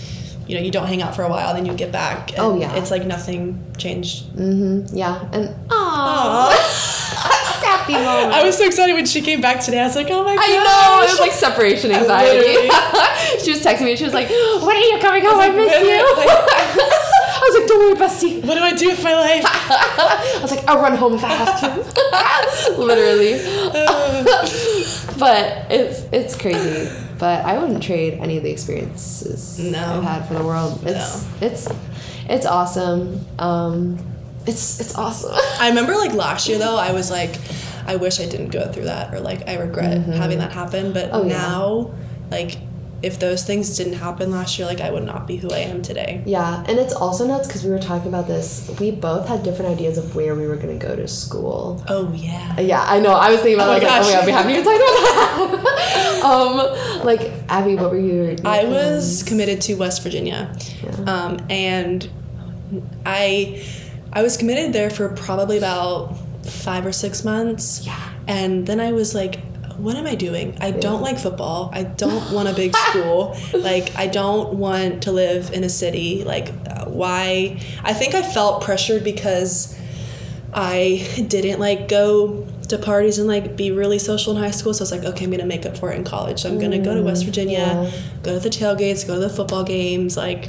you know you don't hang out for a while, then you get back. And Oh, yeah. It's like nothing changed. mm-hmm. Yeah, and oh. aw, sappy moment. I was so excited when she came back today. I was like, oh my god. I know it was like separation anxiety. She was texting me. She was like, "When are you coming home? I, like, miss you." I was like, "Don't worry, bestie." what do I do with my life? I was like, "I'll run home if I have to." Literally. but it's it's crazy. But I wouldn't trade any of the experiences No. I've had for the world. It's it's it's awesome. Um, it's it's awesome. I remember like last year though, I was like, I wish I didn't go through that, or like I regret having that happen. But Oh, yeah. now, like, if those things didn't happen last year, like I would not be who I am today. Yeah, and it's also nuts because we were talking about this. We both had different ideas of where we were going to go to school. Oh yeah. Yeah, I know. I was thinking about Oh like, oh my gosh. god, we haven't even talked about that. um, like Abby, what were your? your I was committed to West Virginia, Yeah. um, and I I was committed there for probably about five or six months. Yeah. And then I was like, what am I doing? I don't like football. I don't want a big school. Like, I don't want to live in a city. Like, uh, why? I think I felt pressured because I didn't like go to parties and like be really social in high school. So I was like, okay, I'm gonna make up for it in college. So I'm gonna go to West Virginia, yeah. go to the tailgates, go to the football games. Like,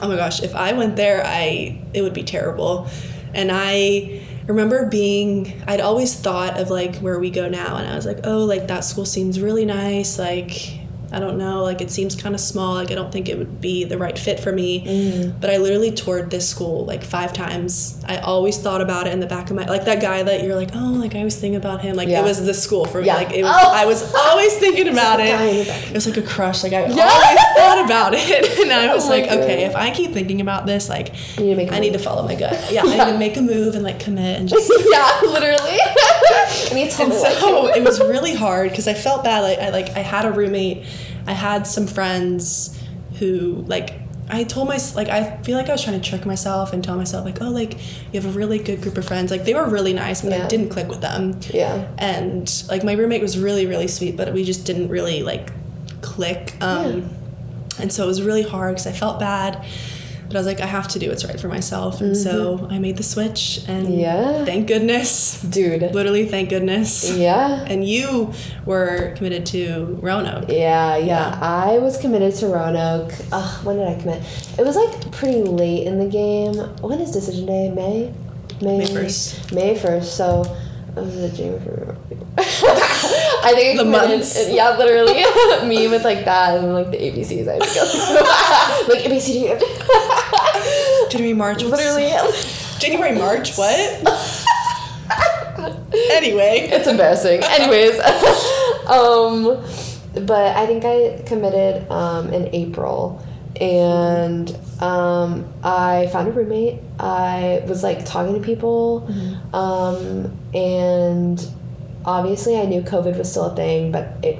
oh my gosh, if I went there, I it would be terrible. And I remember being I'd always thought of like where we go now and I was like, "Oh, like that school seems really nice. Like I don't know. Like it seems kind of small. Like I don't think it would be the right fit for me. Mm. But I literally toured this school like five times. I always thought about it in the back of my like that guy that you're like, oh, like I always think about him. Like Yeah. it was the school for me. Yeah. Like it was. Oh. I was always thinking about it. guy in the back. It was like a crush. Like I Yeah. always thought about it, and I was Oh like, okay, if I keep thinking about this, like I need to make a I need to follow my gut. Yeah, I need to make a move and like commit and just yeah, literally. I need to and so it was really hard because I felt bad. Like I like I had a roommate, I had some friends who like I told my like I feel like I was trying to trick myself and tell myself like oh like you have a really good group of friends. Like they were really nice, but I didn't click with them. Yeah. And like my roommate was really really sweet, but we just didn't really like click. Um, And so it was really hard because I felt bad. But I was like, I have to do what's right for myself. And so I made the switch. And Mm-hmm. Yeah. thank goodness. Dude. Literally, thank goodness. Yeah. And you were committed to Roanoke. Yeah, yeah, Yeah. I was committed to Roanoke. Ugh, when did I commit? It was like pretty late in the game. When is decision day? May? May, May 1st. May 1st. So, was it January? I think The months. Yeah, literally. Me with like that and like the ABCs I had to go. like ABCD. January, March. literally. January, March, what? anyway. it's embarrassing. Anyways, um, but I think I committed um, in April, and um, I found a roommate. I was like talking to people, um, and obviously I knew COVID was still a thing, but it.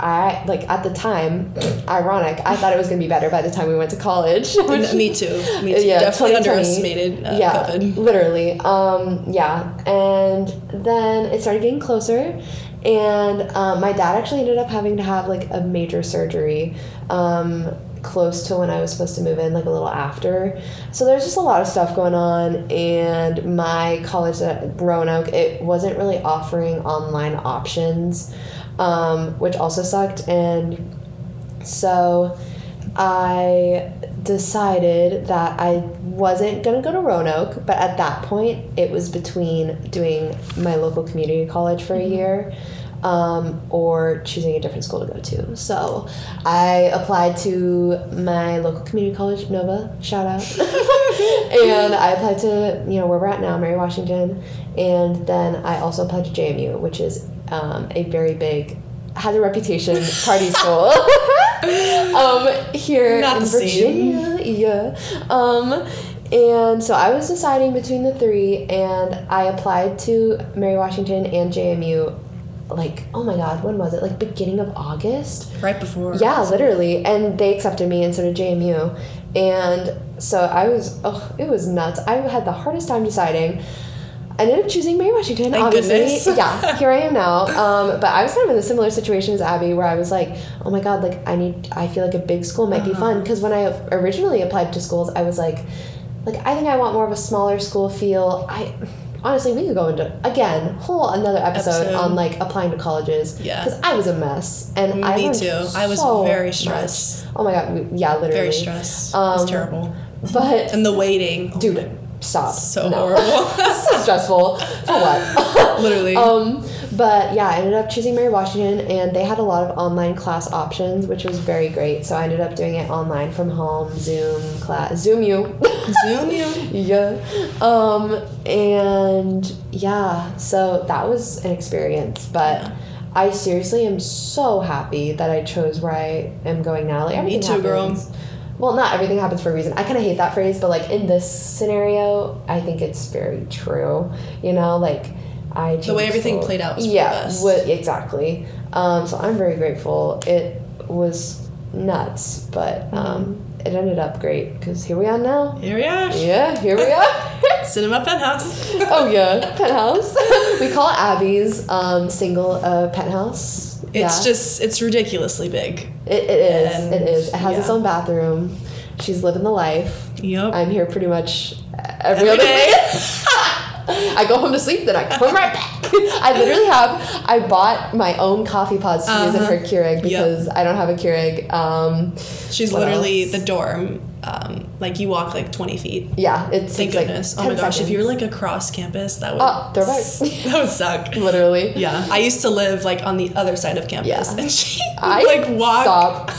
I like at the time, ironic. I thought it was gonna be better by the time we went to college. which- Me too. Me too. Yeah, Definitely underestimated uh, yeah, COVID. literally. Um, yeah, and then it started getting closer, and um, my dad actually ended up having to have like a major surgery. Um, close to when I was supposed to move in, like a little after. So there's just a lot of stuff going on, and my college at Roanoke, it wasn't really offering online options, um, which also sucked. And so I decided that I wasn't going to go to Roanoke, but at that point, it was between doing my local community college for a year um, or choosing a different school to go to. So I applied to my local community college, Nova, shout out. and I applied to, you know, where we're at now, Mary Washington. And then I also applied to JMU, which is um, a very big, has a reputation party school. um, here Not in. Virginia. Yeah. Um, and so I was deciding between the three, and I applied to Mary Washington and JMU. Like, oh my God, when was it? Like beginning of August. Right before. Yeah, literally. And they accepted me, and so did JMU. And so I was, oh, it was nuts. I had the hardest time deciding. I ended up choosing Mary Washington, Thank obviously. goodness. yeah, here I am now. Um, but I was kind of in a similar situation as Abby, where I was like, oh my God, like I need, I feel like a big school might be Uh-huh. fun. Because when I originally applied to schools, I was like, like I think I want more of a smaller school feel. I honestly, we could go into again whole another episode, Episode. on like applying to colleges. Yeah. Because I was a mess, and I Me too. I was so very much. stressed. Oh my god, we- yeah, literally. Very stressed. it Um, was terrible. But And the waiting. Oh dude, stop. So No. horrible. so stressful. For what? Literally. Um, but yeah, I ended up choosing Mary Washington, and they had a lot of online class options, which was very great. So I ended up doing it online from home, Zoom class, Zoom you. Zoom you. yeah. Um, and yeah, so that was an experience, but. Yeah. I seriously am so happy that I chose where I am going now. Like everything too, girl. happens. Well, not everything happens for a reason. I kind of hate that phrase, but like in this scenario, I think it's very true. You know, like I The way everything played out was for the yeah, wa- exactly. Um, so I'm very grateful. It was nuts, but Mm-hmm. um, it ended up great because here we are now. Here we are. Yeah, here we are. Cinema penthouse. oh yeah, penthouse. we call it Abby's um, single uh, penthouse. It's yeah. just it's ridiculously big. It, it is. And- it is. It has its own bathroom. She's living the life. Yep. I'm here pretty much every, Every other day. day. I go home to sleep, then I come right back. I literally have. I bought my own coffee pods to use in Uh-huh. her Keurig because I don't have a Keurig. Um, She's literally else? the dorm. Um, like you walk like 20 feet. yeah, it's Thank it's like goodness. oh 10 my gosh, if you were like across campus, that would Oh, they're right. that would suck. literally. Yeah, I used to live like on the other side of campus, Yeah. and she I like walk. Stop.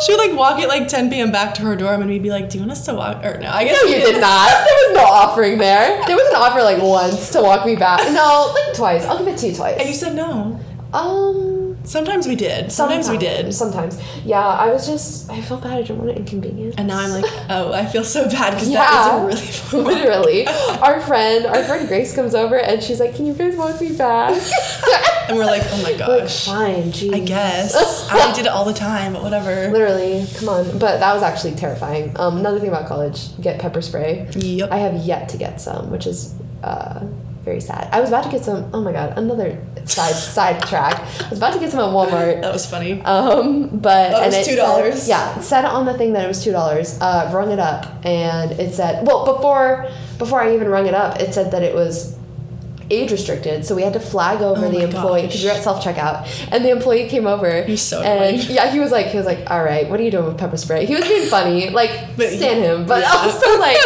She would like walk at like 10 p.m. back to her dorm, and we'd be like, "Do you want us to walk?" Or no, I guess No, you did not. There was no offering there. There was an offer like once to walk me back. No, like twice. I'll give it to you twice. And you said no. um, Sometimes we did. Sometimes, we did. Sometimes, yeah. I was just. I felt bad. I didn't want to inconvenience. And now I'm like, oh, I feel so bad because Yeah. that is a really. Literally, our friend, our friend Grace comes over and she's like, "Can you guys walk me back?" And we're like, oh my Like, gosh. fine, geez. I guess. I did it all the time, but whatever. Literally, come on. But that was actually terrifying. Um, another thing about college, get pepper spray. Yep. I have yet to get some, which is uh, very sad. I was about to get some. Oh my god, another side side track. I was about to get some at Walmart. that was funny. Um, but That was $2. said- Yeah, it said on the thing that it was two dollars. Uh, rung it up, and it said well before before I even rung it up, it said that it was age restricted. So we had to flag over Oh the employee because you're at self checkout, and the employee came over. He's so and annoying. yeah, he was like he was like, all right, what are you doing with pepper spray? He was being funny, like But- stand him, but yeah. also like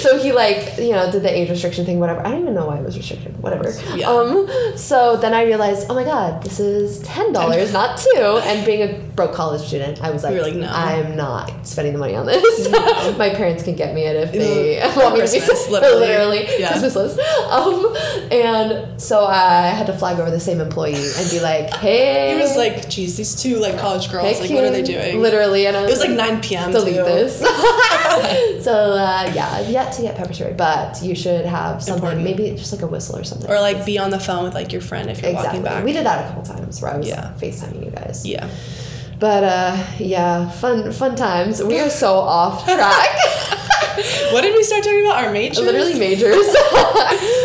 so he like you know did the age restriction thing, whatever. I don't even know why it was restricted, whatever. Yeah. Um, so then I realized, oh my god, this is ten dollars, not two. And being a broke college student, I was like, like, no. I'm not spending the money on this. No. my parents can get me it if they want me to be literally. literally Yeah. Christmas list. Um, and so I had to flag over the same employee and be like, hey, He was like, geez, these two like college girls, hey, like, what are they doing? Literally, and I It was like 9 p.m. delete too. this. so uh, yeah, I've yet to get pepper spray, but you should have something, Important. maybe just like a whistle or something. Or like be on the phone with like your friend if you're exactly. walking back. We did that a couple times where I was Yeah. like, FaceTiming you guys. Yeah. But uh, yeah, fun fun times. We are so off track. What did we start talking about? Our majors? Literally majors.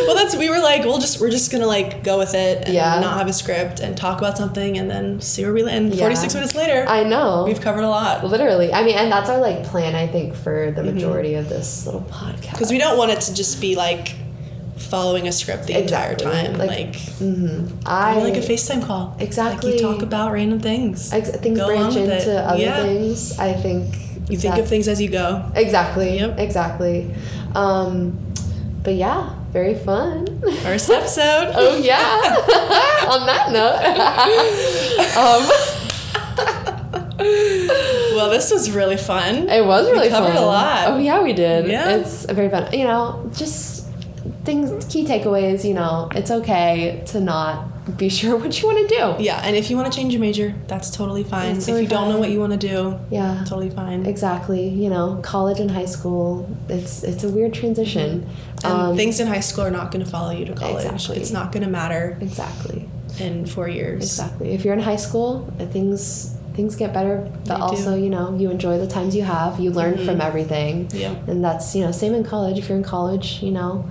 Well, that's we were like, we'll just we're just gonna like go with it and Yeah. not have a script and talk about something and then see where we land. Yeah. Forty six minutes later, I know. we've covered a lot Literally. I mean, and that's our like plan, I think, for the majority of this little podcast. because we don't want it to just be like following a script the Exactly. entire time. Like, Like, hmm I like a FaceTime call. Exactly. Like you talk about random things. ex- things Go branch into it. other Yeah. things. I think You think of things as you go. exactly. Yep. Exactly. Um, but yeah, very fun. First episode. oh yeah. On that note, um, Well, this was really fun. it was really covered fun. a lot. Oh yeah, we did. Yeah. It's very fun. You know, just things, key takeaways. You know, it's okay to not be sure what you want to do. Yeah, and if you want to change your major, that's totally fine. That's if totally you don't know what you want to do, Yeah. totally fine. Exactly. You know, college and high school, it's it's a weird transition. And Um, things in high school are not going to follow you to college. Exactly. It's not going to matter Exactly. in four years. Exactly. If you're in high school, uh, things things get better, but They do. also, you know, you enjoy the times you have. You learn from everything. Yeah. And that's, you know, same in college. If you're in college, you know,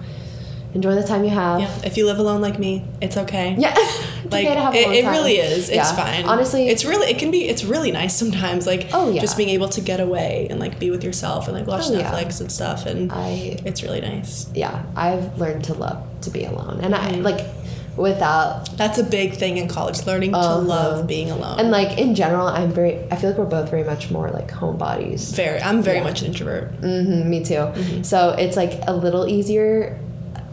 enjoy the time you have. Yeah. If you live alone like me, it's okay. Yeah. it's Like okay to have it, it really is. It's Yeah. fine. Honestly, it's really it can be it's really nice sometimes. Like Oh, yeah. just being able to get away and like be with yourself and like watch Oh, yeah. Netflix and stuff and I it's really nice. yeah, I've learned to love to be alone. And Mm-hmm. I like without That's a big thing in college, learning to Uh-huh. love being alone. and like in general, I'm very I feel like we're both very much more like homebodies. very I'm very Yeah. much an introvert. hmm me too. Mm-hmm. So it's like a little easier.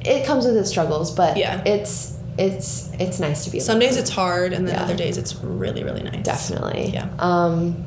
It comes with its struggles, but Yeah. it's it's it's nice to be. Some days it's hard and then Yeah. other days it's really, really nice. definitely. Yeah. Um,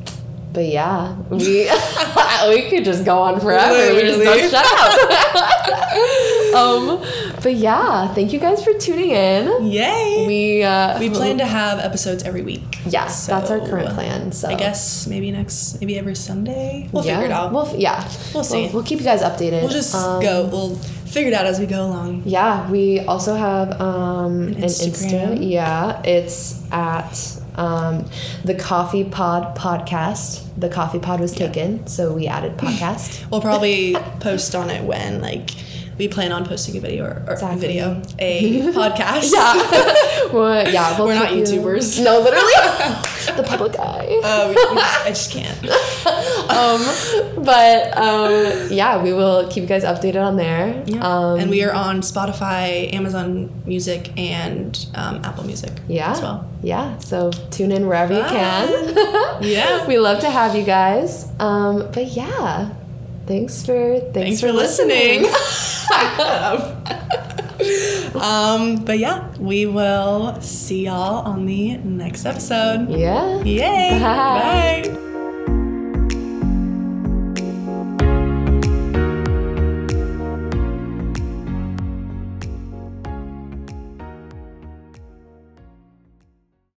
but yeah, we we could just go on forever. We just don't shut up. um, but yeah, thank you guys for tuning in. Yay! We uh, We plan to have episodes every week. Yes, that's our current plan. So I guess maybe next, maybe every Sunday. We'll yeah, figure it out. We'll f- yeah, We'll see. We'll, keep you guys updated. We'll just Um, go. We'll figure it out as we go along. Yeah, we also have um, an, Instagram. Insta. Yeah, it's at um, the Coffee Pod podcast. The Coffee Pod was taken, so we added podcast. We'll probably post on it when like we plan on posting a video or, or Exactly. a video, a podcast. yeah, well, yeah. We'll We're not keep you- YouTubers. No, literally. the public eye. Uh, we, we just, I just can't. um, but um, yeah, we will keep you guys updated on there. Yeah. Um, and we are on Spotify, Amazon Music, and um, Apple Music yeah, as well. yeah. So tune in wherever you can. Yeah. we love to have you guys. Um, but yeah, thanks for thanks, Thanks for listening. um, but yeah, we will see y'all on the next episode. yeah. Yay! Bye.